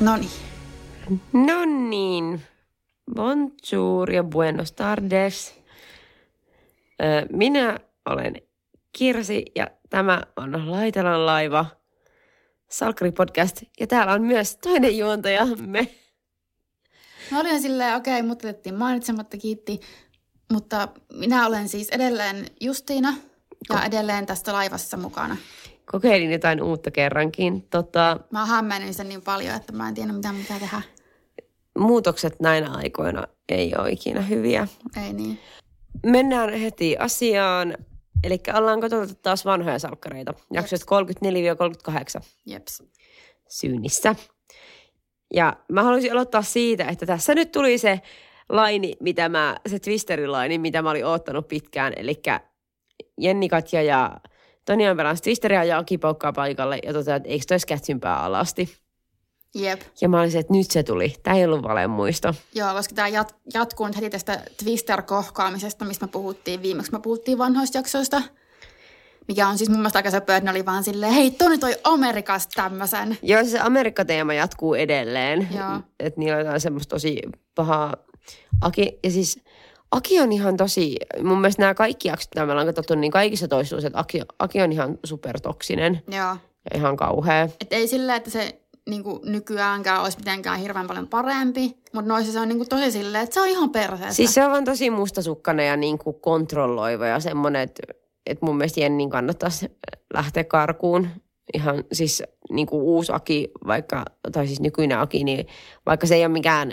No niin. No niin. Bonjour ja buenos tardes. Minä olen Kirsi ja tämä on Laitelan laiva, Salkkari podcast. Ja täällä on myös toinen juontajamme. Mä olin silleen, okei, okay, mut otettiin mainitsematta, kiitti. Mutta minä olen siis edelleen Justiina ja edelleen tästä laivassa mukana. Kokeilin jotain uutta kerrankin. Tota, Mä hämmennyin sen niin paljon, että mä en tiedä, mitä mun pitää tehdä. muutokset näinä aikoina ei ole ikinä hyviä. Ei niin. Mennään heti asiaan. Eli ollaan katsottu taas vanhoja salkkareita. Jaksoista 34-38 Jeps. syynissä. Ja mä haluaisin aloittaa siitä, että tässä nyt tuli se laini, mitä mä, se Twisteri-laini, mitä mä olin oottanut pitkään. Eli Jenni Katja ja Toni on pelannut Twisteria ja Aki poukkaa paikalle ja toteaa, että eikö tois kätsympää alasti. Jep. Ja mä olisin, että nyt se tuli. Tämä ei ollut valemuisto. Joo, koska tämä jat- jatkuu nyt heti tästä Twister-kohkaamisesta, mistä me puhuttiin viimeksi. Me puhuttiin vanhoista jaksoista. Mikä on siis mun mielestä aika söpö, että ne oli vaan silleen, hei, Toni toi Amerikasta tämmöisen. Joo, se Amerikka-teema jatkuu edelleen. Joo. Että niillä on semmoista tosi pahaa. Aki, ja siis Aki on ihan tosi, mun mielestä nämä kaikki jaksot, mitä me ollaan katsottu, niin kaikissa toistuu, että Aki, Aki on ihan supertoksinen Joo. ja ihan kauhea. Että ei silleen, että se niinku, nykyäänkään olisi mitenkään hirveän paljon parempi, mutta noissa se on niinku, tosi silleen, että se on ihan perseestä. Siis se on vaan tosi mustasukkainen ja niin kuin kontrolloiva ja semmoinen, että, että mun mielestä Jennin kannattaisi lähteä karkuun. Ihan siis niin kuin uusi Aki, vaikka, tai siis nykyinen Aki, niin vaikka se ei ole mikään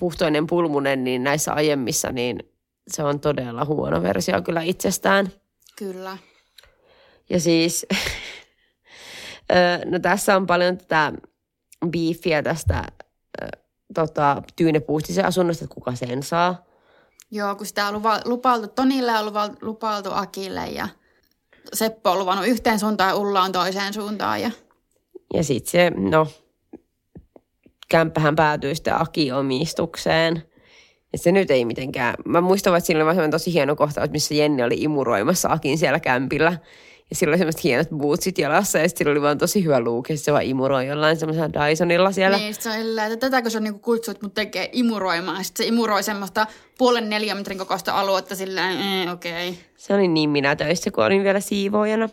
puhtoinen pulmunen, niin näissä aiemmissa, niin se on todella huono versio kyllä itsestään. Kyllä. Ja siis, no tässä on paljon tätä beefiä tästä tota, Tyynepuustisen asunnosta, että kuka sen saa. Joo, kun sitä on luva, lupailtu Tonille ja lupa, lupailtu Akille ja Seppo on luvannut yhteen suuntaan ja Ulla on toiseen suuntaan. Ja... Ja sitten se, no, kämppähän päätyi sitten Aki-omistukseen. Ja se nyt ei mitenkään, mä muistan, että siinä oli tosi hieno kohtaus, missä Jenni oli imuroimassa Akin siellä kämpillä. Ja sillä oli semmoiset hienot bootsit jalassa ja sillä oli vaan tosi hyvä luuki. Ja se vaan imuroi jollain semmoisella Dysonilla siellä. Niin, se on että tätäkö se on niinku kutsut mut tekee imuroimaan. Sitten se imuroi semmoista puolen neljän metrin kokoista aluetta silleen, eh, okei. Okay. Se oli niin minä töissä, kun olin vielä siivoojana.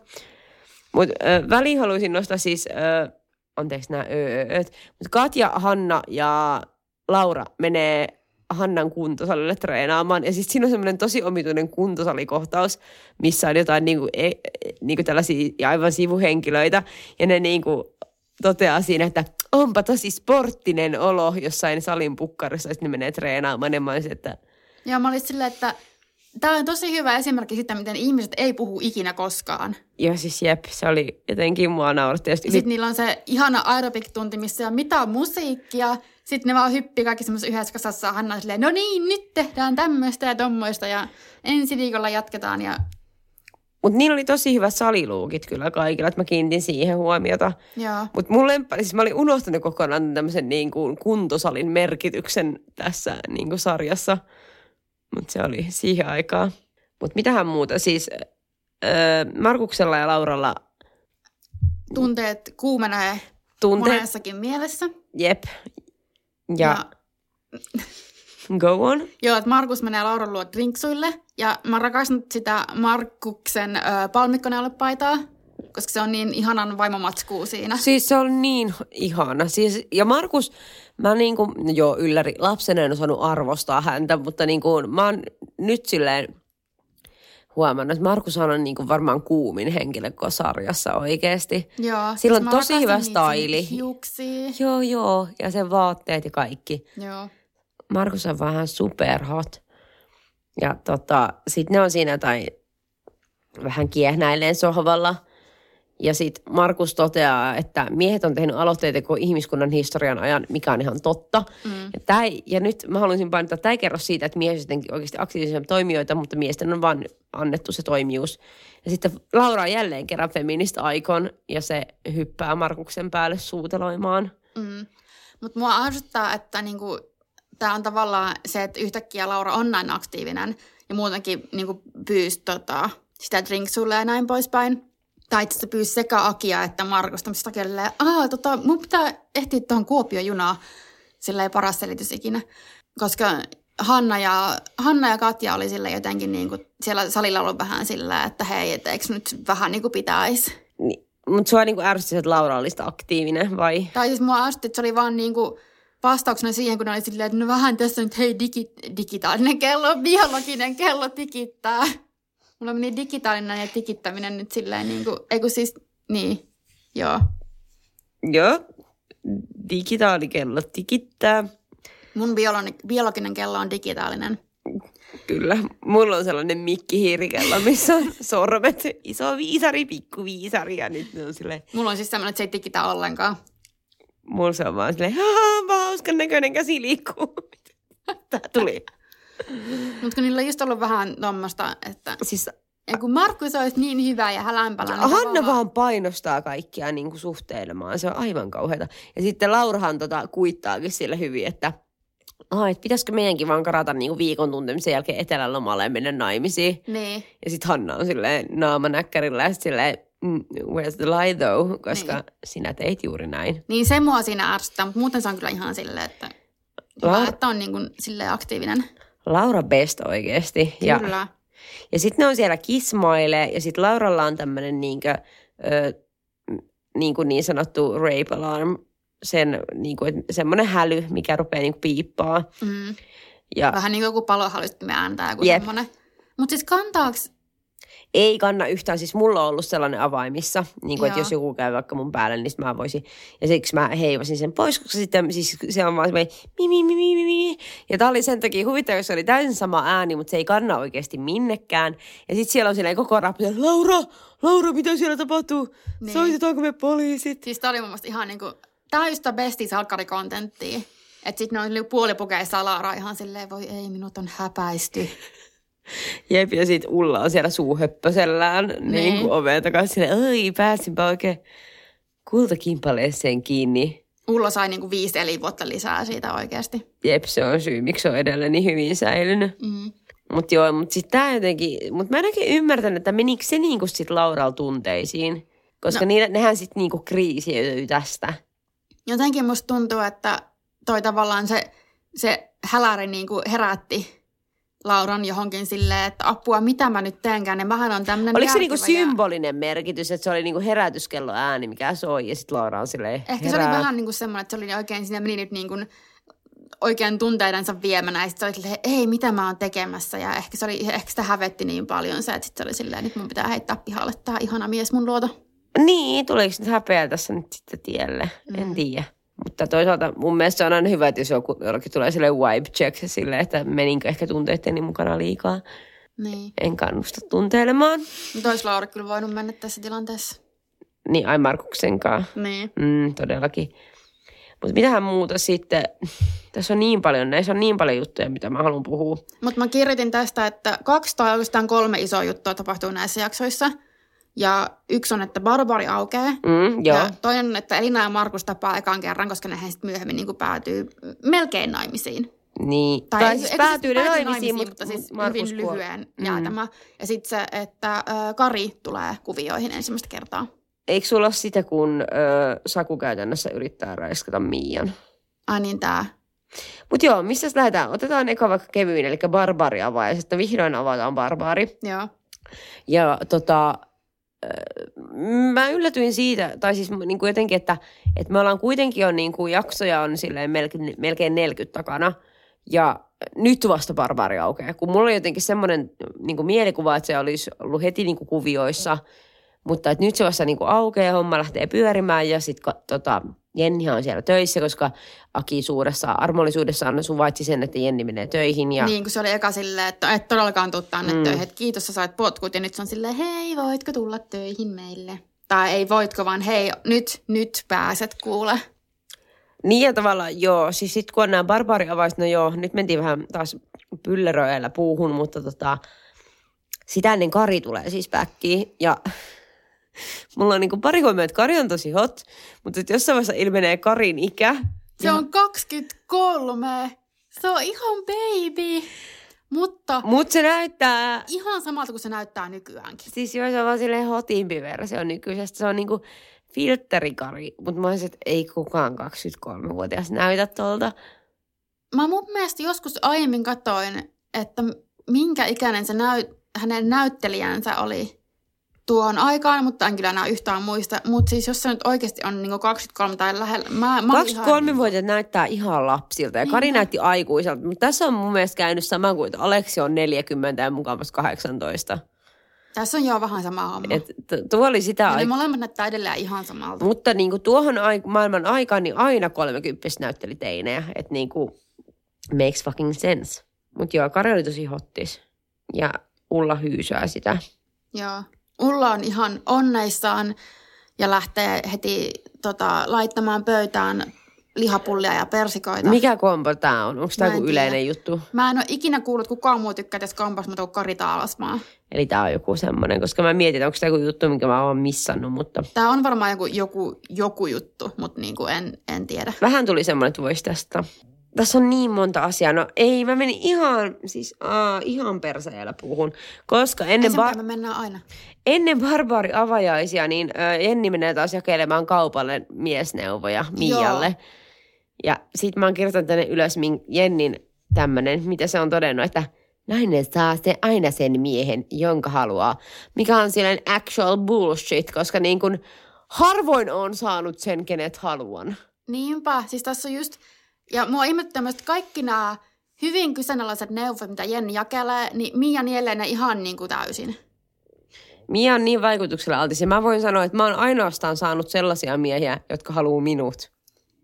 Mutta väliin haluaisin nostaa siis, ö, anteeksi nämä ööt, mutta Katja, Hanna ja Laura menee Hannan kuntosalille treenaamaan. Ja siis siinä on semmoinen tosi omituinen kuntosalikohtaus, missä on jotain niinku, e, e, niinku tällaisia aivan sivuhenkilöitä. Ja ne niinku toteaa siinä, että onpa tosi sporttinen olo jossain salin pukkarissa, ja sitten ne menee treenaamaan. Ja mä olisin, että Ja mä olin silleen, että tämä on tosi hyvä esimerkki siitä, miten ihmiset ei puhu ikinä koskaan. joo siis jep, se oli jotenkin mua nauratti. Ja sit Sitten niillä on se ihana aerobik-tunti, missä on mitä musiikkia. Sitten ne vaan hyppii kaikki semmoisessa yhdessä kasassa. Hanna silleen, no niin, nyt tehdään tämmöistä ja tommoista ja ensi viikolla jatketaan. Ja Mutta niillä oli tosi hyvät saliluukit kyllä kaikilla, että mä kiinnitin siihen huomiota. Mutta mun lemppari, siis mä olin unohtanut kokonaan tämmöisen niin kuin kuntosalin merkityksen tässä niin kuin sarjassa. Mutta se oli siihen aikaan. Mutta mitähän muuta, siis öö, Markuksella ja Lauralla tunteet kuumenee tunteet, monessakin mielessä. jep. Ja, ja go on. Joo, että Markus menee Lauran luo drinksuille. Ja mä rakastan sitä Markuksen ö, palmikkoneulepaitaa, koska se on niin ihanan vaimomatskuu siinä. Siis se on niin ihana. Siis, ja Markus, mä niin kuin, no joo, ylläri, lapsena en osannut arvostaa häntä, mutta niin kuin, mä oon nyt silleen huomannut, että Markus on niin kuin varmaan kuumin henkilö koko sarjassa oikeasti. Joo. Sillä on siis tosi hyvä. Hiuksia. Joo, joo, ja sen vaatteet ja kaikki. Joo. Markus on vähän superhot. Ja tota, sit ne on siinä jotain vähän kiehnäilleen sohvalla. Ja sitten Markus toteaa, että miehet on tehnyt aloitteita koko ihmiskunnan historian ajan, mikä on ihan totta. Mm. Ja, tää ja nyt mä haluaisin painottaa, että tämä ei kerro siitä, että miehet ovat oikeasti aktiivisia toimijoita, mutta miesten on vaan annettu se toimijuus. Ja sitten Laura on jälleen kerran feminist aikon ja se hyppää Markuksen päälle suuteloimaan. Mm. Mutta mua arvottaa, että niinku, tämä on tavallaan se, että yhtäkkiä Laura on näin aktiivinen ja muutenkin niinku, pyysi tota, sitä drinksulle ja näin poispäin. Tai itse pyysi sekä Akia että Markusta, mistä Akia oli, aah, tota, mun pitää ehtiä tuohon Kuopion junaan. Sillä ei paras selitys ikinä. Koska Hanna ja, Hanna ja Katja oli sillä jotenkin niin kuin, siellä salilla ollut vähän sillä, että hei, et eikö nyt vähän niin kuin pitäisi. Niin, mutta sua niinku ärsytti, että Laura oli sitä aktiivinen, vai? Tai siis mua ärsytti, että se oli vaan niin kuin vastauksena siihen, kun oli silleen, että no vähän tässä nyt hei digi, digitaalinen kello, biologinen kello tikittää. Mulla meni digitaalinen ja tikittäminen nyt silleen niin kuin, ei kun siis, niin, joo. Joo, digitaalikello tikittää. Mun biologi- biologinen kello on digitaalinen. Kyllä. Mulla on sellainen mikkihiirikello, missä on sormet, iso viisari, pikku viisari ja nyt ne on silleen, Mulla on siis semmoinen, että se ei digitä ollenkaan. mulla se on vaan silleen, hauskan näköinen käsi liikkuu. Tää tuli. Mutta kun niillä on just ollut vähän tuommoista, että Siis ja kun Markus olisi niin hyvä ja hälämpälä, niin Hanna tavallaan- vaan painostaa kaikkia niin kuin suhteilemaan. Se on aivan kauheata. Ja sitten Laurahan tota, kuittaakin sille hyvin, että Ai, että pitäisikö meidänkin vaan karata niin kuin viikon tuntemisen jälkeen etelän lomalle ja mennä naimisiin. Niin. Ja sitten Hanna on silleen naamanäkkärillä ja silleen, mm, where's the lie though? Koska Niin. sinä teit juuri näin. Niin se mua siinä ärsyttää, mutta muuten se on kyllä ihan silleen, että, Laura- hyvä, että on niin kuin silleen aktiivinen. Laura best oikeasti. Ja, Kyllä. ja sitten ne on siellä kismaile ja sitten Lauralla on tämmöinen niinkö, ö, niin, niin sanottu rape alarm, sen niin kuin, että semmoinen häly, mikä rupeaa niin kuin piippaa. Mm. Ja Vähän niin kuin joku palohallistimen ääntää joku Jep. semmoinen. Mutta siis kantaaks, ei kanna yhtään, siis mulla on ollut sellainen avaimissa, niin kuin, että jos joku käy vaikka mun päälle, niin mä voisin, ja siksi mä heivasin sen pois, koska sitten siis se on vaan semmoinen mi, mi, mi, mi, mi. Ja tää oli sen takia huvittava, jos se oli täysin sama ääni, mutta se ei kanna oikeasti minnekään. Ja sitten siellä on silleen koko että Laura, Laura, mitä siellä tapahtuu? Niin. Soitetaanko me poliisit? siis tää oli mun mielestä ihan niin kuin, tää on just sitä bestia salkkarikontenttia. Että sit ne on niinku puolipukeissa Laura ihan silleen, voi ei, minut on häpäisty. Jep, ja sit Ulla on siellä suuhöppösellään niin, Niin. kuin oven takaisin silleen, oi, pääsinpä oikein kultakimpaleeseen kiinni. Ulla sai niinku viisi elinvuotta lisää siitä oikeasti. Jep, se on syy, miksi se on edelleen niin hyvin säilynyt. Mm. Mutta joo, mutta sitten tämä jotenkin, mutta mä en oikein ymmärtänyt, että menikö se niinku sit Lauralla tunteisiin. Koska No. niitä, nehän sitten niinku kriisiytyy tästä. Jotenkin musta tuntuu, että toi tavallaan se, se häläri niinku herätti Lauran johonkin silleen, että apua, mitä mä nyt teenkään, ja mähän on tämmönen Oliko se niinku ja- symbolinen merkitys, että se oli niinku herätyskello ääni, mikä soi, ja sitten Laura on silleen, Ehkä se oli herää. vähän niin kuin semmoinen, että se oli oikein, siinä meni nyt niin kuin oikein tunteidensa viemänä. Ja sitten se oli silleen, ei, mitä mä oon tekemässä. Ja ehkä, se oli, ehkä sitä hävetti niin paljon se, että sitten se oli silleen, nyt mun pitää heittää pihalle tämä ihana mies mun luota. Niin, tuleeko nyt häpeä tässä nyt sitten tielle? Mm. En tiedä. Mutta toisaalta mun mielestä se on aina hyvä, että jos joku, jollakin tulee sille wipe check sille, että meninkö ehkä tunteitteni mukana liikaa. Niin. En kannusta tunteilemaan. Mutta olisi Laura kyllä voinut mennä tässä tilanteessa. Niin, ai Markuksenkaan. Niin. Mm, todellakin. Mutta mitähän muuta sitten? Tässä on niin paljon, näissä on niin paljon juttuja, mitä mä haluan puhua. Mutta mä kirjoitin tästä, että kaksi tai oikeastaan kolme isoa juttua tapahtuu näissä jaksoissa. Ja yksi on, että Barbari aukeaa. Mm, joo. Ja toinen on, että Elina ja Markus tapaa ekan kerran, koska ne sitten myöhemmin niin päätyy melkein naimisiin. Niin. Tai, tai ei- siis eikö päätyy ne naimisiin, mutta siis Markus hyvin kuoli. lyhyen Mm. jäätämä. Ja sitten se, että äh, Kari tulee kuvioihin ensimmäistä kertaa. Eikö sulla ole sitä, kun ö, Saku käytännössä yrittää raiskata Miian? Ai niin tää. Mutta joo, missä lähdetään? Otetaan eka vaikka kevyin, eli barbari avaa, ja sitten vihdoin avataan barbaari. Joo. Ja tota, mä yllätyin siitä, tai siis niin kuin jotenkin, että, että me ollaan kuitenkin jo niin kuin jaksoja on silleen melkein, melkein 40 takana, ja nyt vasta barbaari aukeaa. Kun mulla oli jotenkin semmoinen niin kuin mielikuva, että se olisi ollut heti niin kuin kuvioissa, mutta että nyt se vasta niin kuin aukeaa, homma lähtee pyörimään ja sitten tota, Jennihan on siellä töissä, koska Aki suuressa armollisuudessaan suvaitsi sen, että Jenni menee töihin. Ja... Niin, kun se oli eka silleen, että et todellakaan tuu tänne Mm. töihin. Että kiitos, sä sait potkut. Ja nyt se on silleen, hei, voitko tulla töihin meille? Tai ei voitko, vaan hei, nyt, nyt pääset kuule. Niin ja tavallaan joo, siis sitten kun on nämä barbaariavaiset, no joo, nyt mentiin vähän taas pylleröillä puuhun, mutta tota, sitä ennen Kari tulee siis backiin ja mulla on niinku pari huomioon, että Kari on tosi hot, mutta että jossain vaiheessa ilmenee Karin ikä. Se on 23. Se on ihan baby. Mutta Mutta se näyttää, ihan samalta kuin se näyttää nykyäänkin. siis joo, se on vaan silleen hotimpi versio nykyisestä. Se on niinku filtterikari, mutta mä olisin, että ei kukaan 23-vuotias näytä tuolta. Mä mun mielestä joskus aiemmin katsoin, että minkä ikäinen se näy, hänen näyttelijänsä oli tuohon aikaan, mutta en kyllä enää yhtään muista. Mutta siis jos se nyt oikeasti on niinku 23 tai lähellä. Mä, mä olin ihan- 23-vuotiaat näyttää ihan lapsilta ja Kari Niin. näytti aikuiselta. Mutta tässä on mun mielestä käynyt sama kuin, että Aleksi on 40 ja mukavasti 18. Tässä on jo vähän sama homma. Et tuo oli sitä ne aikaa. molemmat näyttää edelleen ihan samalta. Mutta niin kuin tuohon aik- maailman aikaan niin aina 30 näytteli teinejä. Että niin kuin makes fucking sense. Mutta joo, Kari oli tosi hottis. Ja Ulla hyysää sitä. Joo. Ulla on ihan onneissaan ja lähtee heti tota, laittamaan pöytään lihapullia ja persikoita. Mikä kombo tää on? Onko tää Mä en joku tiedä. yleinen juttu? Mä en ole ikinä kuullut, kukaan muu tykkää tästä kompas, mutta Kari Taalasmaa. Eli tää on joku semmonen, koska mä mietin, että onko tää joku juttu, minkä mä oon missannut, mutta Tämä on varmaan joku, joku, joku juttu, mutta niin kuin en, en tiedä. vähän tuli semmoinen, että voisi testata. Tässä on niin monta asiaa. No ei, mä menin ihan, siis aa, ihan perseellä puhun. Koska ennen, bar- me mennään aina. ennen barbaari-avajaisia, niin ö, Jenni menee taas jakelemaan kaupalle miesneuvoja Mialle. Joo. Ja sit mä oon kirjoittanut tänne ylös min- Jennin tämmönen, mitä se on todennut, että nainen saa se aina sen miehen, jonka haluaa. Mikä on silleen actual bullshit, koska niin kun harvoin on saanut sen, kenet haluan. Niinpä, siis tässä on just, ja mua ihmettää myös, että kaikki nämä hyvin kyseenalaiset neuvot, mitä Jenni jakelee, niin Mia nielee ne ihan niin kuin täysin. Mia on niin vaikutuksella altis ja mä voin sanoa, että mä oon ainoastaan saanut sellaisia miehiä, jotka haluaa minut.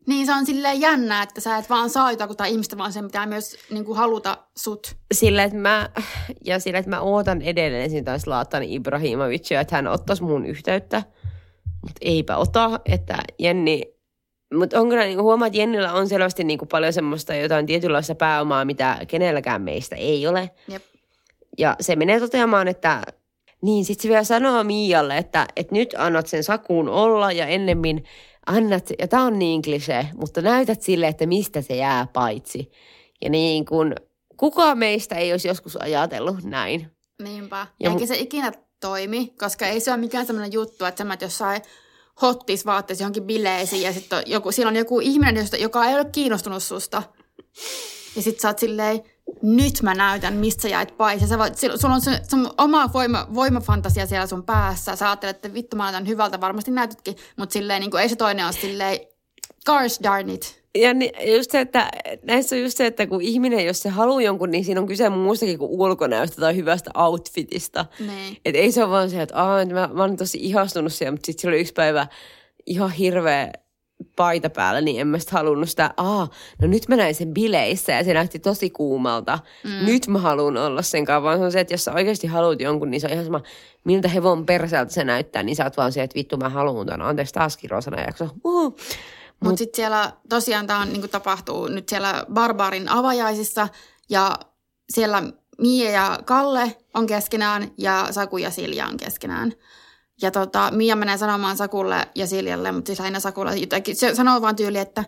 Niin se on silleen jännää, että sä et vaan saa jotakuta ihmistä, vaan sen pitää myös niin kuin haluta sut. Sillä, että mä, ja sillä, että mä ootan edelleen sitä Zlatan Ibrahimovicia, että hän ottaisi mun yhteyttä. Mutta eipä ota, että Jenni, mutta on kyllä, niin huomaa, että Jennillä on selvästi niin kuin paljon semmoista jotain tietynlaista pääomaa, mitä kenelläkään meistä ei ole. Jep. Ja se menee toteamaan, että niin sitten se vielä sanoo Mialle, että, että nyt annat sen sakuun olla ja ennemmin annat, ja tämä on niin klise, mutta näytät sille, että mistä se jää paitsi. Ja niin kuin, kuka meistä ei olisi joskus ajatellut näin. Niinpä. Ja Eikä se ikinä toimi, koska ei se ole mikään sellainen juttu, että sä menet jossain hottis vaatteessa johonkin bileisiin ja sitten joku, siellä on joku ihminen, josta, joka ei ole kiinnostunut susta. Ja sitten sä oot silleen, nyt mä näytän, mistä sä jäit paitsi. Sä voit, sulla on se, sun oma voima, voimafantasia siellä sun päässä. Sä ajattelet, että vittu mä näytän hyvältä, varmasti näytätkin. Mutta silleen, niin ei se toinen ole silleen, gosh darn it. Ja ni, just se, että näissä on just se, että kun ihminen, jos se haluaa jonkun, niin siinä on kyse muustakin kuin ulkonäöstä tai hyvästä outfitista. Niin. Et ei se ole vaan se, että Aa, mä, mä olen tosi ihastunut siihen, mutta sitten sillä oli yksi päivä ihan hirveä paita päällä, niin en mä sit halunnut sitä, aa, no nyt mä näin sen bileissä ja se näytti tosi kuumalta. Mm. Nyt mä haluan olla sen kanssa, vaan se on se, että jos sä oikeasti haluat jonkun, niin se on ihan sama, miltä hevon perseeltä se näyttää, niin sä oot vaan se, että vittu mä haluan ton. Anteeksi taaskin Rosana jakso. Uhu. Mutta sitten siellä tosiaan tämä niin tapahtuu nyt siellä Barbarin avajaisissa ja siellä Mia ja Kalle on keskenään ja Saku ja Silja on keskenään. Ja tota, Mia menee sanomaan Sakulle ja Siljalle, mutta siis lähinnä Sakulle jotakin. Se sanoo vaan tyyli, että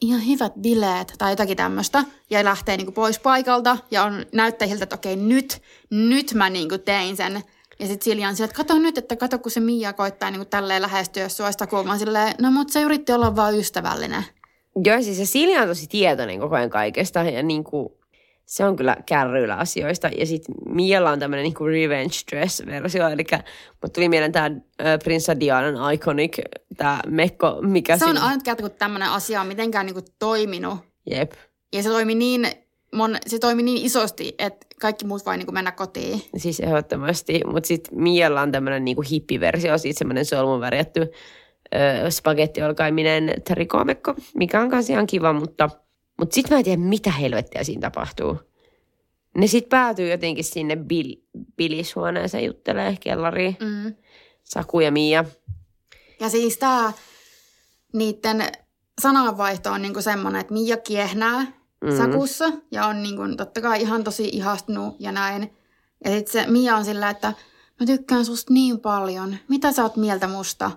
ihan hyvät bileet tai jotakin tämmöistä. Ja lähtee niinku pois paikalta ja on näyttää siltä, että okei nyt, nyt mä niinku tein sen. Ja sitten Silja on sillä, että kato nyt, että kato kun se Mia koittaa niinku tälleen lähestyä sua. Sitä kuulemaan silleen, no mutta se yritti olla vaan ystävällinen. Joo, siis se Silja on tosi tietoinen koko ajan kaikesta ja niin kuin, se on kyllä kärryillä asioista. Ja sitten Mialla on tämmöinen niin revenge dress-versio, eli mut tuli mieleen tämä Prinsessa Dianan iconic, tämä mekko, mikä Se on siinä- ainut kerta, kun tämmöinen asia on mitenkään niinku toiminut. Jep. Ja se toimi niin, mon, se toimi niin isosti, että kaikki muut vain niinku mennä kotiin. Siis ehdottomasti. Mutta sitten Mialla on tämmöinen niinku hippiversio, siitä semmoinen solmun värjätty spagettiolkaiminen trikoomekko, mikä on kanssa ihan kiva, mutta, mutta sitten mä en tiedä, mitä helvettiä siinä tapahtuu. Ne sitten päätyy jotenkin sinne bil, bilishuoneeseen juttelee kellariin. Mm. Saku ja Mia. Ja siis tämä niiden sananvaihto on niinku semmoinen, että Mia kiehnää mm. Sakussa ja on niinku, totta kai ihan tosi ihastunut ja näin. Ja sitten se Mia on sillä, että mä tykkään susta niin paljon. Mitä sä oot mieltä musta?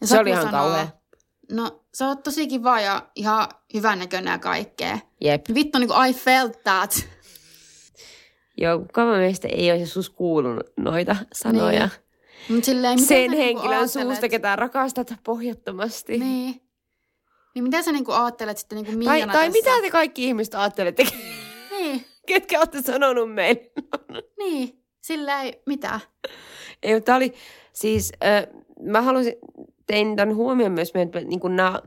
Ja Se oli ihan kauhea. No, sä oot tosi kiva ja ihan hyvännäköinen ja kaikkea. Jep. Vittu, niin kuin I felt that. Joo, kukaan meistä ei olisi sus kuulunut noita sanoja. Niin. Mut silleen, Sen niinku henkilön suusta, ketä rakastat pohjattomasti. Niin. Niin mitä sä niinku ajattelet sitten niinku Tai, Miiana tai tässä? mitä te kaikki ihmiset ajattelette, Niin, ketkä olette sanonut meille? niin. Silleen, mitä? Ei, mutta oli siis, äh, mä haluaisin, tein tämän huomioon myös, että niin kuin nämä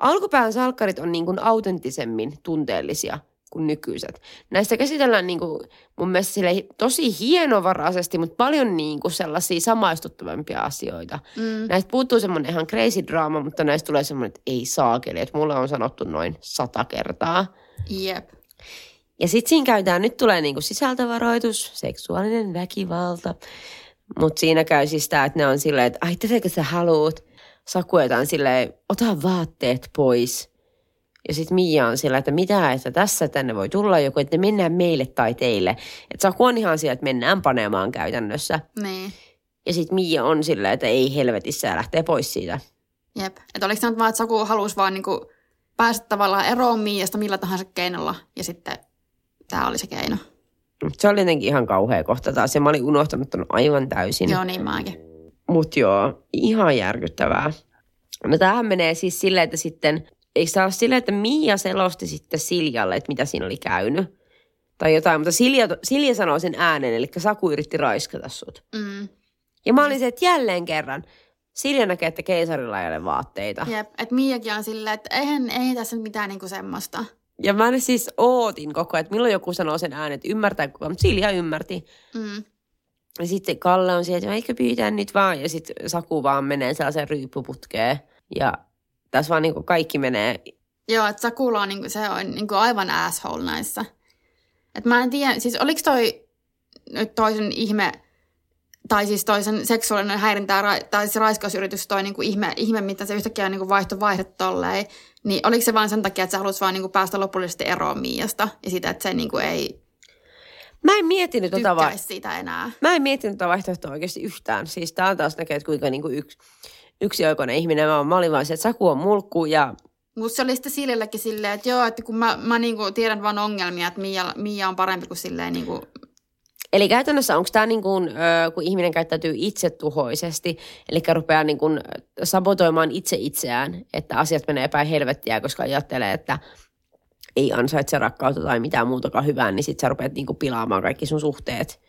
alkupään salkkarit on niin kuin autenttisemmin tunteellisia kuin nykyiset. Näistä käsitellään niin kuin, mun mielestä silleen tosi hienovaraisesti, mutta paljon niin kuin sellaisia samaistuttavampia asioita. Mm. Näistä puuttuu semmoinen ihan crazy drama, mutta näistä tulee semmoinen, että ei saakeli, että mulle on sanottu noin sata kertaa. Jep. Ja sitten siinä käytetään, nyt tulee niinku sisältövaroitus, seksuaalinen väkivalta. Mutta siinä käy siis tämä, että ne on silleen, että ai tätäkö sä haluut? Sakuetaan silleen, ota vaatteet pois. Ja sitten Mia on sillä, että mitä, että tässä tänne voi tulla joku, että mennään meille tai teille. Että Saku on ihan sillä, että mennään panemaan käytännössä. Niin. Ja sitten Mia on sillä, että ei helvetissä ja lähtee pois siitä. Jep. Että oliko se nyt vaan, että Saku halusi vaan niinku päästä tavallaan eroon Miiasta millä tahansa keinolla. Ja sitten tämä oli se keino. Se oli jotenkin ihan kauhea kohta taas ja mä olin unohtanut ton aivan täysin. Joo, niin mäkin. Mut joo, ihan järkyttävää. No tämähän menee siis silleen, että sitten, eikö tämä ole silleen, että Mia selosti sitten Siljalle, että mitä siinä oli käynyt? Tai jotain, mutta Silja, Silja sanoo sen äänen, eli Saku yritti raiskata sut. Mm. Ja mä olin se, että jälleen kerran, Silja näkee, että keisarilla ei ole vaatteita. Jep. Että Miakin on silleen, että eihän, ei tässä nyt mitään niinku semmoista. Ja mä siis ootin koko ajan, että milloin joku sanoo sen äänen, että ymmärtää kukaan, mutta Silja ymmärti. Mm. Ja sitten Kalle on sieltä, että eikö pyytää nyt vaan. Ja sitten Saku vaan menee sellaiseen ryyppyputkeen. Ja tässä vaan niin kaikki menee Joo, että Sakulla on, niinku, se on niinku aivan asshole näissä. Et mä en tiedä, siis oliko toi nyt toisen ihme, tai siis toisen seksuaalinen häirintä tai se raiskausyritys toi niinku ihme, ihme, mitä se yhtäkkiä niinku vaihto vaihdet tolleen, niin oliko se vaan sen takia, että se halusi vaan niinku päästä lopullisesti eroon Miasta ja sitä, että se niinku ei Mä en miettinyt tota va- siitä enää. Mä en miettinyt tota vaihtoehtoa oikeasti yhtään. Siis tää on taas näkee, että kuinka niinku yksi, yksioikoinen ihminen mä, oon. mä olin vaan se, että Saku on mulkku ja Mutta se oli sitten Siljellekin silleen, että joo, että kun mä, mä niinku tiedän vaan ongelmia, että Mia, Mia on parempi kuin silleen niinku, Eli käytännössä onko tämä niin kuin, kun ihminen käyttäytyy itsetuhoisesti, eli rupeaa niin kuin sabotoimaan itse itseään, että asiat menee päin helvettiä, koska ajattelee, että ei ansaitse rakkautta tai mitään muutakaan hyvää, niin sitten sä rupeat niin kuin pilaamaan kaikki sun suhteet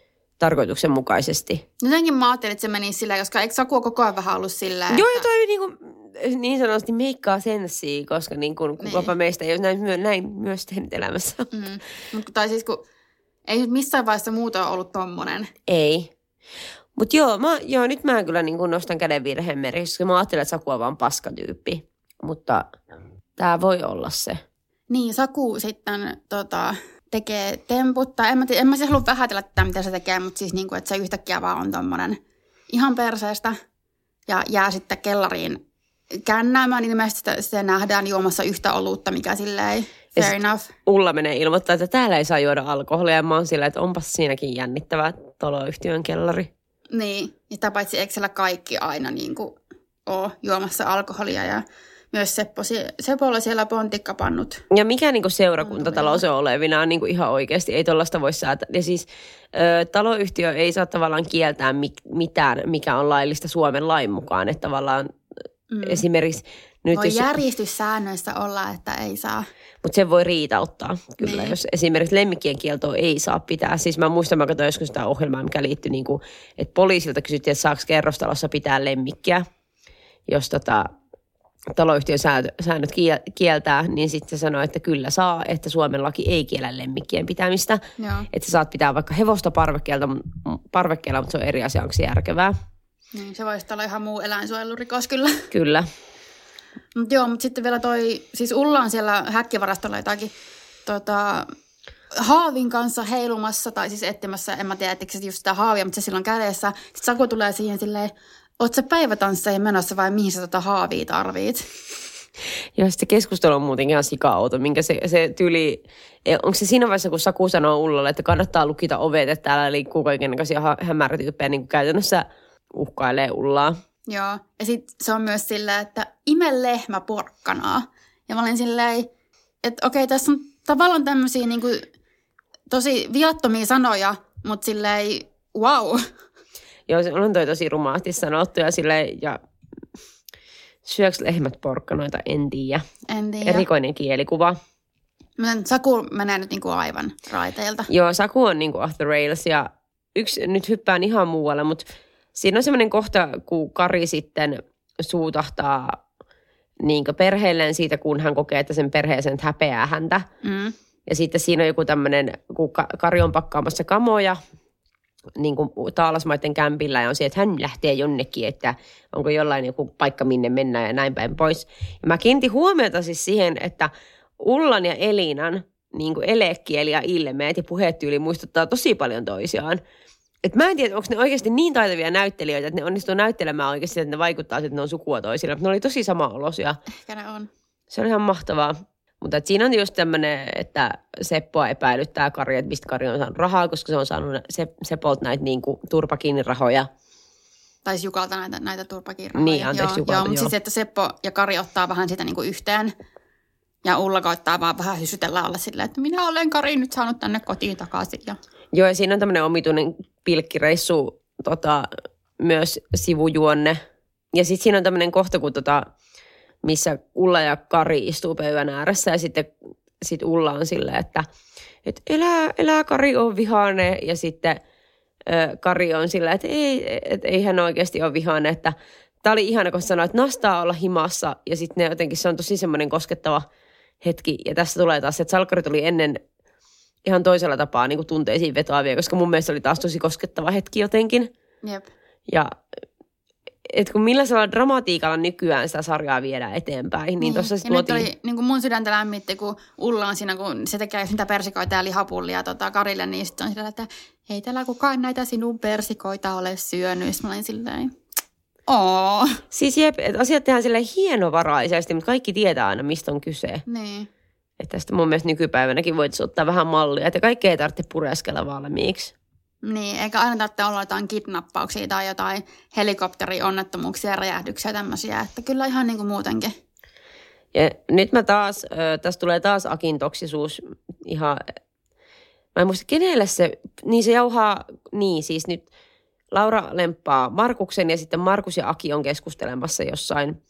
tarkoituksenmukaisesti. Jotenkin mä ajattelin, että se meni silleen, koska eikö Saku koko ajan vähän ollut silleen, Joo, ja että, toi niin, kuin, niin sanotusti meikkaa senssiä, koska niin kuin, kukapa Niin. meistä ei ole näin, näin myös tehnyt elämässä. mm, mutta tai siis kun ei nyt missään vaiheessa muuta ole ollut tommonen. Ei. Mutta joo, mä, joo, nyt mä kyllä niin nostan käden virheen merkiksi, koska mä ajattelen, että Saku on vaan paskatyyppi. Mutta tämä voi olla se. Niin, Saku sitten tota, tekee temput, tai en mä, en mä siis halua vähätellä tätä, mitä se tekee, mutta siis niin kuin, että se yhtäkkiä vaan on tommonen ihan perseestä ja jää sitten kellariin kännäämään, niin ilmeisesti sitä, sitä nähdään juomassa yhtä olutta, mikä silleen fair enough. Ulla menee ilmoittaa, että täällä ei saa juoda alkoholia. Ja mä oon sillä, että onpas siinäkin jännittävää taloyhtiön kellari. Niin, ja sitä paitsi eikö kaikki aina niin kuin ole juomassa alkoholia ja myös Seppo, Sepolla siellä pontikkapannut. Ja mikä niin seurakuntatalous on olevinaan niin ihan oikeasti, ei tuollaista voi säätää. Ja siis ö, taloyhtiö ei saa tavallaan kieltää mi- mitään, mikä on laillista Suomen lain mukaan. Että tavallaan mm. esimerkiksi nyt Voi jos, järjestyssäännöissä olla, että ei saa. mutta sen voi riitauttaa kyllä, Niin. jos esimerkiksi lemmikkien kieltoa ei saa pitää. Siis mä muistan, mä katsoin joskus sitä ohjelmaa, mikä liittyi, niin kuin, että poliisilta kysyttiin, että saako kerrostalossa pitää lemmikkiä, jos tota, taloyhtiön säännöt kiel- kieltää, niin sitten se sanoi, että kyllä saa, että Suomen laki ei kiellä lemmikkien pitämistä. Joo. Että sä saat pitää vaikka hevosta parvekkeelta, parvekkeella, mutta se on eri asia, onko se järkevää. Niin, se voisi olla ihan muu eläinsuojelurikos kyllä. Kyllä. Mut joo, mutta sitten vielä toi, siis Ulla on siellä häkkivarastolla jotakin tota, haavin kanssa heilumassa, tai siis etsimässä, en mä tiedä, etsikö se just sitä haavia, mutta se silloin kädessä. Sitten Saku tulee siihen silleen, oot sä päivätansseihin menossa vai mihin sä tota haavia tarvit? Ja sitten keskustelu on muutenkin ihan sika minkä se, se tyyli, e, onko se siinä vaiheessa, kun Saku sanoo Ullalle, että kannattaa lukita ovet, että täällä liikkuu kaikenlaisia hämärätyyppejä, niin kuin käytännössä uhkailee Ullaa. Joo, ja sitten se on myös silleen, että ime lehmä porkkanaa. Ja mä olin silleen, että okei, tässä on tavallaan tämmöisiä niinku, tosi viattomia sanoja, mutta silleen wow. Joo, se on toi tosi rumaasti sanottu ja sille ja syöks lehmät porkkanoita, en tiedä. En tiedä. Erikoinen kielikuva. Saku menee nyt niinku aivan raiteilta. Joo, Saku on niinku off the rails ja yksi, nyt hyppään ihan muualle, mutta siinä on semmoinen kohta, kun Kari sitten suutahtaa niin perheelleen siitä, kun hän kokee, että sen perheeseen häpeää häntä. Mm. Ja sitten siinä on joku tämmöinen, kun Kari on pakkaamassa kamoja niin kuin taalasmaiden kämpillä ja on se, että hän lähtee jonnekin, että onko jollain joku paikka, minne mennään ja näin päin pois. Ja mä kiinnitin huomiota siis siihen, että Ullan ja Elinan niin kuin elekieli ja ilmeet ja puhetyyli muistuttaa tosi paljon toisiaan. Et mä en tiedä, onko ne oikeasti niin taitavia näyttelijöitä, että ne onnistuu näyttelemään oikeasti, että ne vaikuttaa, että ne on sukua toisille. Ne oli tosi sama olosia. Ehkä ne on. Se oli ihan mahtavaa. Mutta siinä on just tämmöinen, että Seppoa epäilyttää Kari, että mistä Kari on saanut rahaa, koska se on saanut se, Sepolta näitä niin kuin, turpakiinnirahoja. Tai siis Jukalta näitä, näitä turpakiinrahoja. Niin, anteeksi, joo, Jukalta, joo, mutta siis, että Seppo ja Kari ottaa vähän sitä niin kuin yhteen. Ja Ulla koittaa vaan vähän hysytellä olla silleen, että minä olen Kari nyt saanut tänne kotiin takaisin. Ja... Joo, ja siinä on tämmöinen omituinen pilkkireissu tota, myös sivujuonne. Ja sitten siinä on tämmöinen kohta, kun tota, missä Ulla ja Kari istuu pöydän ääressä ja sitten sit Ulla on silleen, että et elää, elää Kari on vihane ja sitten ö, Kari on silleen, että ei, et, ei hän oikeasti ole vihane, että Tämä oli ihana, kun sanoi, että nastaa olla himassa ja sitten ne jotenkin, se on tosi semmoinen koskettava hetki. Ja tässä tulee taas, että Salkkari tuli ennen ihan toisella tapaa niin kuin tunteisiin vetoavia, koska mun mielestä oli taas tosi koskettava hetki jotenkin. Jep. Ja et kun millaisella dramatiikalla nykyään sitä sarjaa viedään eteenpäin, niin, tuossa ja sitten tuotiin... oli, niin kuin mun sydäntä lämmitti, kun Ulla on siinä, kun se tekee sitä persikoita ja lihapullia tota Karille, niin sitten on sillä, että ei täällä kukaan näitä sinun persikoita ole syönyt. Mä olin silleen, Oo. Siis jep, että asiat tehdään sille hienovaraisesti, mutta kaikki tietää aina, mistä on kyse. Niin. Että tästä mun mielestä nykypäivänäkin voit ottaa vähän mallia, että kaikkea ei tarvitse pureskella valmiiksi. Niin, eikä aina tarvitse olla jotain kidnappauksia tai jotain helikopterionnettomuuksia, räjähdyksiä ja tämmöisiä. Että kyllä ihan niin kuin muutenkin. Ja nyt mä taas, tässä tulee taas Akin toksisuus ihan, mä en muista kenelle se, niin se jauhaa, niin siis nyt Laura lemppaa Markuksen ja sitten Markus ja Aki on keskustelemassa jossain,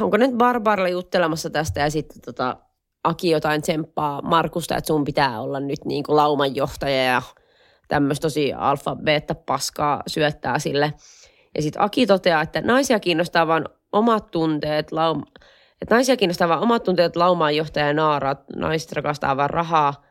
onko nyt Barbarilla juttelemassa tästä ja sitten tota, Aki jotain tsemppaa Markusta, että sun pitää olla nyt niin kuin laumanjohtaja ja tämmöistä tosi alfa beta paskaa syöttää sille. Ja sitten Aki toteaa, että naisia kiinnostaa vain omat tunteet, laum, että naisia kiinnostaa vain omat tunteet, laumaanjohtaja ja naarat, naiset rakastaa vain rahaa,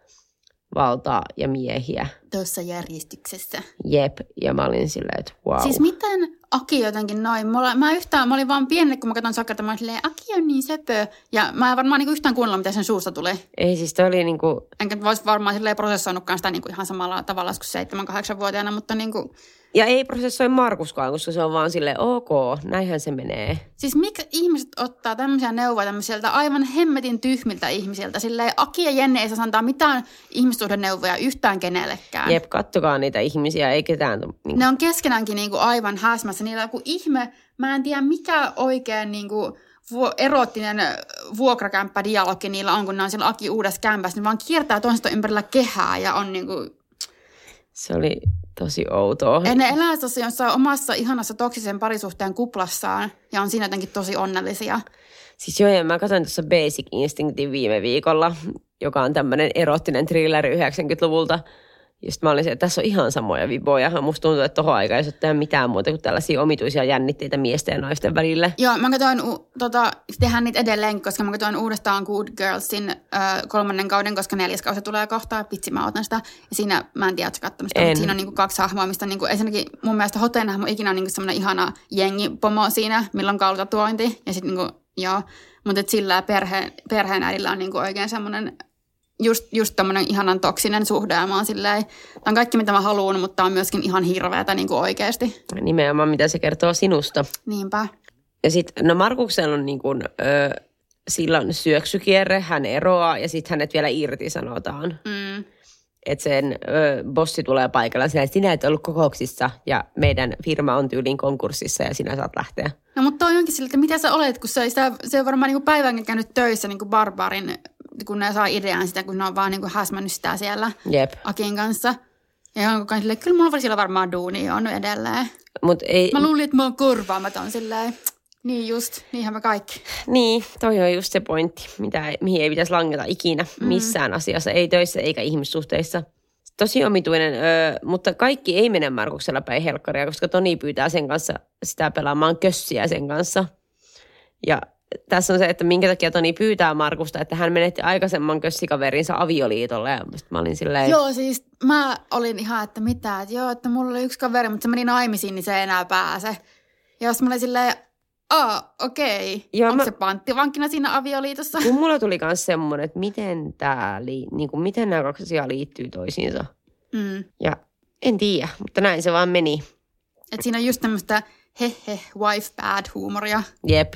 valtaa ja miehiä. Tuossa järjestyksessä. Jep, ja mä olin silleen, että wow. Siis miten Aki jotenkin noin? Mulla, mä yhtään, mä olin vaan pieni, kun mä katson sakkarta, mä olin silleen, Aki on niin söpö. Ja mä en varmaan niinku yhtään kuunnella, mitä sen suusta tulee. Ei siis toi oli niinku, Enkä vois varmaan silleen prosessoinutkaan sitä niinku ihan samalla tavalla kuin 7-8-vuotiaana, mutta niinku, ja ei prosessoi Markuskaan, koska se on vaan silleen, ok, näinhän se menee. Siis miksi ihmiset ottaa tämmöisiä neuvoja tämmöisiltä aivan hemmetin tyhmiltä ihmisiltä? Silleen Aki ja Jenni ei saa antaa mitään ihmissuhdeneuvoja yhtään kenellekään. Jep, kattokaa niitä ihmisiä, ei ketään. Niin, Ne on keskenäänkin niinku aivan häsmässä. Niillä on joku ihme, mä en tiedä mikä oikein niinku erottinen vuokrakämppädialogi niillä on, kun ne on siellä Aki uudessa kämpässä. Ne vaan kiertää toisesta ympärillä kehää ja on niinku... se oli tosi outoa. Ja ne elää tuossa jossain omassa ihanassa toksisen parisuhteen kuplassaan ja on siinä jotenkin tosi onnellisia. Siis joo, ja mä katsoin tuossa Basic Instinctin viime viikolla, joka on tämmöinen erottinen thrilleri 90-luvulta. Ja sitten mä olin se, että tässä on ihan samoja viboja. Musta tuntuu, että tohon aikaan ei ole mitään muuta kuin tällaisia omituisia jännitteitä miesten ja naisten välille. Joo, mä katsoin, u- tota, tehdään niitä edelleen, koska mä katsoin uudestaan Good Girlsin ö, kolmannen kauden, koska neljäs kausi tulee kohta. Vitsi, mä otan sitä. Ja siinä, mä en tiedä, katsonut sitä, En. mutta siinä on niinku kaksi hahmoa, mistä niinku, ensinnäkin mun mielestä Hoteen hahmo ikinä on niinku semmoinen ihana jengipomo siinä, milloin kaulutatuointi. Ja sitten niinku, joo, mutta sillä perheen, perheen äidillä on niinku oikein semmoinen just, just tommonen ihanan toksinen suhde. Ja mä oon silleen, tää on kaikki mitä mä haluan, mutta on myöskin ihan hirveätä niinku oikeesti. Nimenomaan, mitä se kertoo sinusta. Niinpä. Ja sitten, no Markuksella on niin kuin, ö, sillä on syöksykierre, hän eroaa ja sitten hänet vielä irtisanotaan. Mm. Että sen ö, bossi tulee paikalla sinä, sinä et ollut kokouksissa ja meidän firma on tyylin konkurssissa ja sinä saat lähteä. No mutta toi onkin sillä, että mitä sä olet, kun se, sitä, se on varmaan niin päivänkin käynyt töissä niin Barbarin kun ne saa idean sitä, kun ne on vaan niin kuin häsmännyt sitä siellä Jep. Akin kanssa. Ja on koko ajan silleen, kyllä mulla voi siellä varmaan duuni on edelleen. Mut ei, Mä luulin, että mä oon korvaamaton silleen. Niin just, niinhän me kaikki. Niin, toi on just se pointti, mitä, mihin ei pitäisi langeta ikinä missään asiassa, ei töissä eikä ihmissuhteissa. Tosi omituinen, öö, mutta kaikki ei mene Markuksella päin helkkaria, koska Toni pyytää sen kanssa sitä pelaamaan kössiä sen kanssa. Ja tässä on se, että minkä takia Toni pyytää Markusta, että hän menetti aikaisemman kössikaverinsa avioliitolle. Ja mä olin silleen, Joo, siis mä olin ihan, että mitä, että joo, että mulla oli yksi kaveri, mutta se meni naimisiin, niin se ei enää pääse. Ja jos mä olin silleen, aa, okei, Joo, onko mä- se panttivankina siinä avioliitossa? kun mulla tuli myös semmoinen, että miten, tää, li, niin kuin, miten nämä kaksi asiaa liittyy toisiinsa. Mm. Ja en tiedä, mutta näin se vaan meni. Et siinä on just tämmöistä he he, wife bad huumoria. Jep.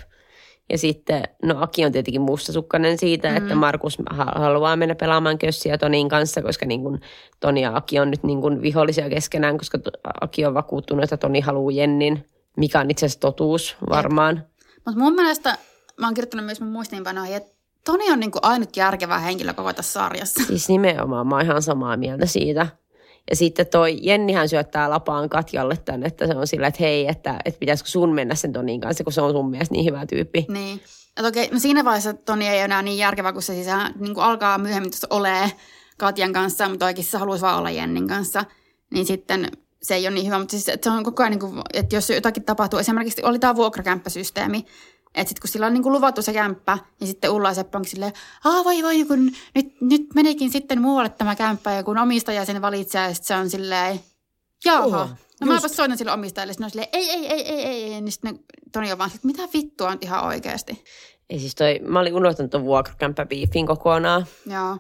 Ja sitten, no Aki on tietenkin mustasukkainen siitä, mm. että Markus ha- haluaa mennä pelaamaan kössiä Tonin kanssa, koska niin kuin Toni ja Aki on nyt niin kuin vihollisia keskenään, koska Aki on vakuuttunut, että Toni haluaa Jennin, mikä on itse asiassa totuus varmaan. Mutta mun mielestä, mä oon kirjoittanut myös mun muistiinpanoihin, että Toni on niinku ainut järkevä henkilö koko tässä sarjassa. Siis nimenomaan, mä oon ihan samaa mieltä siitä. Ja sitten toi Jennihän syöttää lapaan Katjalle tän, että se on sillä, että hei, että, että pitäisikö sun mennä sen Tonin kanssa, kun se on sun mielestä niin hyvä tyyppi. Niin. Okei, no siinä vaiheessa Toni ei enää niin järkevä, kun se siis niin kuin alkaa myöhemmin tuossa olee Katjan kanssa, mutta oikeasti se haluaisi vaan olla Jennin kanssa. Niin sitten se ei ole niin hyvä, mutta siis että se on koko ajan, niin kuin, että jos jotakin tapahtuu, esimerkiksi oli tämä vuokrakämppäsysteemi, että sitten kun sillä on niin kuin luvattu se kämppä, niin sitten Ulla ja Seppo onkin silleen, aa voi voi, kun nyt, nyt menikin sitten muualle tämä kämppä, ja kun omistaja sen valitsee, ja sitten se on silleen, jaha, Joo, no just. mäpä soitan sille omistajalle, sitten on silleen, ei, ei, ei, ei, ei, ei, niin sitten Toni on vaan silleen, mitä vittua on ihan oikeasti. Ei siis toi, mä olin unohtanut ton vuokrakämppäbiifin kokonaan. Joo.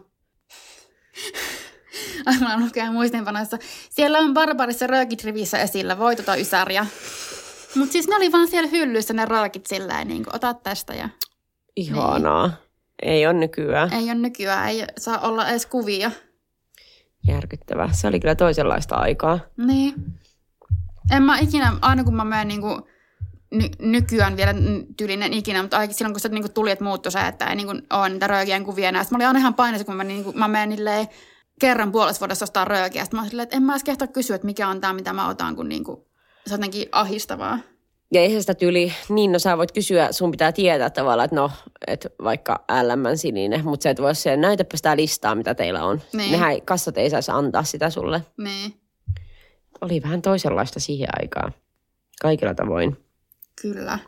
Aivan lukee muistinpanoissa. Siellä on Barbarissa röökit rivissä esillä, voi tota ysäriä. Mutta siis ne oli vaan siellä hyllyssä ne röökit silleen, niin kuin, ota tästä ja Ihanaa. Ei ole nykyään. ei ole nykyään, ei saa olla edes kuvia. Järkyttävää. Se oli kyllä toisenlaista aikaa. Niin. En mä ikinä, aina kun mä menen niin kuin, ny- nykyään vielä tyylinen ikinä, mutta ainakin silloin kun se niin kuin tuli, että muuttui se, että ei niin kuin, ole niitä röökien kuvia enää. Sitten mä olin aina ihan paineessa, kun mä, niin kuin, mä menen niilleen kerran puolessa vuodessa ostaa röökiä. Sitten mä olin silleen, että en mä edes kehtaa kysyä, että mikä on tämä, mitä mä otan, kun niin kuin, se on jotenkin ahistavaa. Ja eihän sitä tyyli, niin no sä voit kysyä, sun pitää tietää tavallaan, että no, että vaikka LM sininen, mutta sä et voi se, näytäpä sitä listaa, mitä teillä on. Niin. Nehän kassat ei saisi antaa sitä sulle. Niin, Oli vähän toisenlaista siihen aikaan. Kaikilla tavoin. kyllä.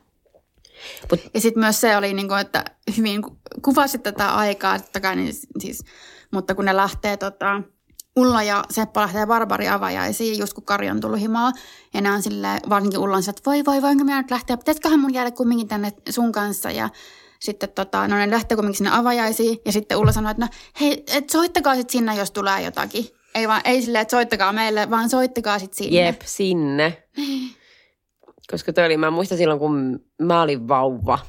Mut- Ja sitten myös se oli, niin kuin, että hyvin ku- kuvasi tätä aikaa, totta kai, niin siis, mutta kun ne lähtee tota, Ulla ja Seppo lähtee Barbari avajaisiin, just kun Kari on tullut himaa. Ja ne on silleen, varsinkin Ulla on että voi voi, voinko minä nyt lähteä, pitäisiköhän mun jäädä kumminkin tänne sun kanssa. Ja sitten tota, no ne lähtee kumminkin sinne avajaisiin. Ja sitten Ulla sanoi, että no hei, et soittakaa sitten sinne, jos tulee jotakin. Ei vaan, ei silleen, että soittakaa meille, vaan soittakaa sitten sinne. Jep, sinne. Koska toi oli, mä muistan silloin, kun mä olin vauva.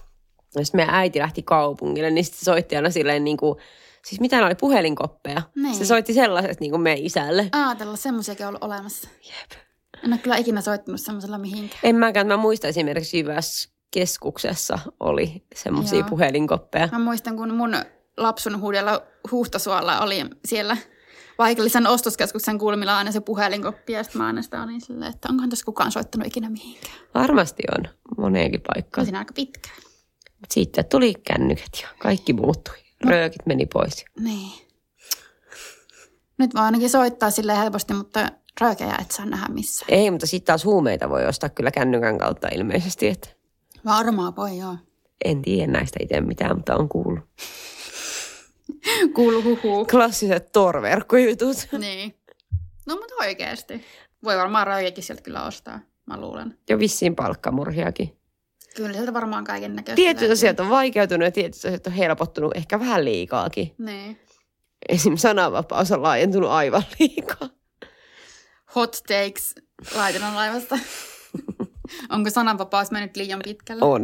Ja sitten meidän äiti lähti kaupungille, niin sitten soitti aina silleen niin kuin, siis mitä ne oli, puhelinkoppeja. Niin. Se soitti sellaiset niin kuin meidän isälle. Ajatella, semmoisiakin on ollut olemassa. Jep. En ole kyllä ikinä soittanut semmoisella mihinkään. En mäkään, mä muistan esimerkiksi Jyväskeskuksessa oli semmoisia puhelinkoppeja. Mä muistan, kun mun lapsun huudella Huhtosuolla oli siellä paikallisen ostoskeskuksen kulmilla aina se puhelinkoppi. Ja sitten mä aina sitä olin silleen, että onkohan tässä kukaan soittanut ikinä mihinkään. Varmasti on moneenkin paikkaan. siinä aika pitkään. Mut Sitten tuli kännykät ja kaikki muuttui. Röökit meni pois. Niin. Nyt vaan ainakin soittaa sille helposti, mutta röökejä et saa nähdä missään. Ei, mutta sitten taas huumeita voi ostaa kyllä kännykän kautta ilmeisesti. Että Varmaan voi, joo. en tiedä näistä itse mitään, mutta on kuullut. Kuulu huhuu. Klassiset torverkkojutut. niin. No mutta oikeasti. Voi varmaan röökiäkin sieltä kyllä ostaa, mä luulen. Jo vissiin palkkamurhiakin. Kyllä sieltä varmaan kaiken näköistä. Tietyt asiat on vaikeutunut ja tietyt asiat on helpottunut ehkä vähän liikaakin. Niin. Esim. sananvapaus on laajentunut aivan liikaa. Hot takes laitetaan laivasta. Onko sananvapaus mennyt liian pitkälle? On.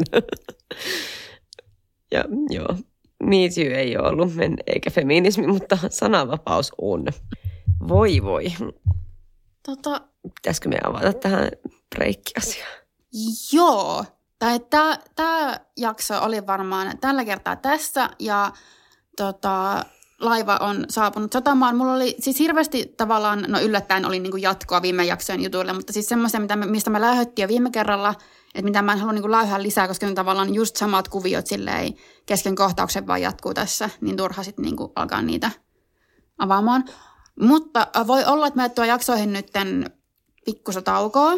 ja joo, Me Too ei ole ollut, men- eikä feminismi, mutta sananvapaus on. Voi voi. Tota, Pitäisikö me avata tähän breikkiasiaan? joo. Tai tämä jakso oli varmaan tällä kertaa tässä ja tota, laiva on saapunut satamaan. Mulla oli siis hirveästi tavallaan, no yllättäen oli niin kuin jatkoa viime jaksojen jutuille, mutta siis semmoisia, mitä mistä me lähdettiin jo viime kerralla, että mitä mä en halua niin läyhää lisää, koska ne tavallaan just samat kuviot silleen kesken kohtauksen vaan jatkuu tässä, niin turha sitten niin alkaa niitä avaamaan. Mutta äh, voi olla, että me tuo jaksoihin nytten pikkusa taukoa.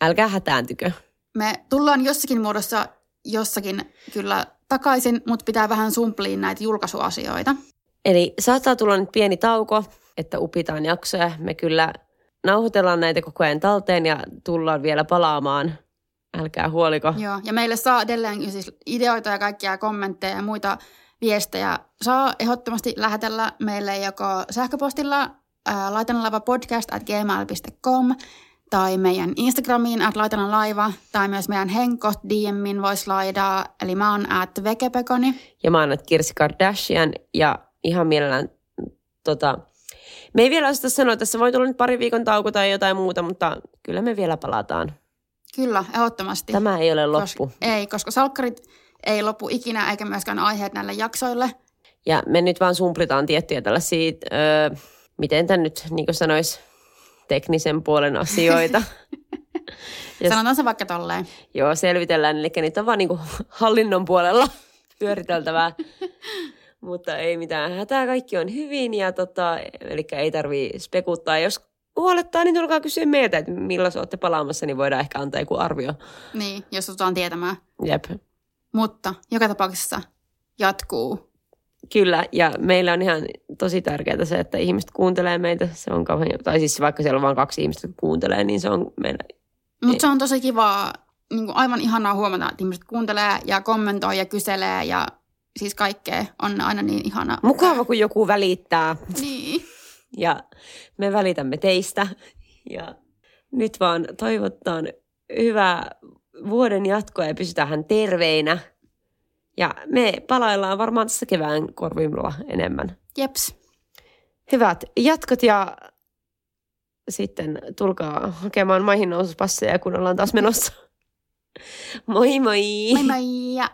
Älkää hätääntykö. Me tullaan jossakin muodossa jossakin kyllä takaisin, mutta pitää vähän sumpliin näitä julkaisuasioita. Eli saattaa tulla nyt pieni tauko, että upitaan jaksoja. Me kyllä nauhoitellaan näitä koko ajan talteen ja tullaan vielä palaamaan. Älkää huoliko. Joo, ja meille saa edelleen siis ideoita ja kaikkia kommentteja ja muita viestejä. Saa ehdottomasti lähetellä meille joko sähköpostilla ää, laitanalaiva podcast at gmail.com tai meidän Instagramiin at laitanalaiva tai myös meidän henkot DMin voisi laidaa. Eli mä oon at vekepekoni. Ja mä oon at Kirsi Kardashian ja ihan mielellään tota, me ei vielä osata sanoa, että tässä voi tulla nyt pari viikon tauko tai jotain muuta, mutta kyllä me vielä palataan. Kyllä, ehdottomasti. Tämä ei ole loppu. Kos- ei, koska salkkarit ei lopu ikinä eikä myöskään aiheet näille jaksoille. Ja me nyt vaan sumplitaan tiettyjä tällaisia, öö, miten tämän nyt niin sanoisi, teknisen puolen asioita. ja, Sanotaan se vaikka tolleen. Joo, selvitellään. Eli niitä on vaan niin hallinnon puolella pyöriteltävää. Mutta ei mitään hätää, kaikki on hyvin ja tota, eli ei tarvii spekuttaa. Jos huolettaa, niin tulkaa kysyä meiltä, että milloin olette palaamassa, niin voidaan ehkä antaa joku arvio. Niin, jos otetaan tietämään. Jep. Mutta joka tapauksessa jatkuu. Kyllä, ja meillä on ihan tosi tärkeää se, että ihmiset kuuntelee meitä. Se on kauhean, tai siis vaikka siellä on vain kaksi ihmistä, jotka kuuntelee, niin se on meillä... Mutta se on tosi kiva, niin kuin aivan ihanaa huomata, että ihmiset kuuntelee ja kommentoi ja kyselee ja siis kaikkea on aina niin ihana. Mukava, kun joku välittää. Niin. Ja me välitämme teistä. Ja nyt vaan toivottaan hyvää vuoden jatkoa ja pysytään terveinä. Ja me palaillaan varmaan tässä kevään korvimilla enemmän. Jeps. Hyvät jatkot ja sitten tulkaa hakemaan maihin noususpasseja, kun ollaan taas menossa. Moi moi! Moi moi!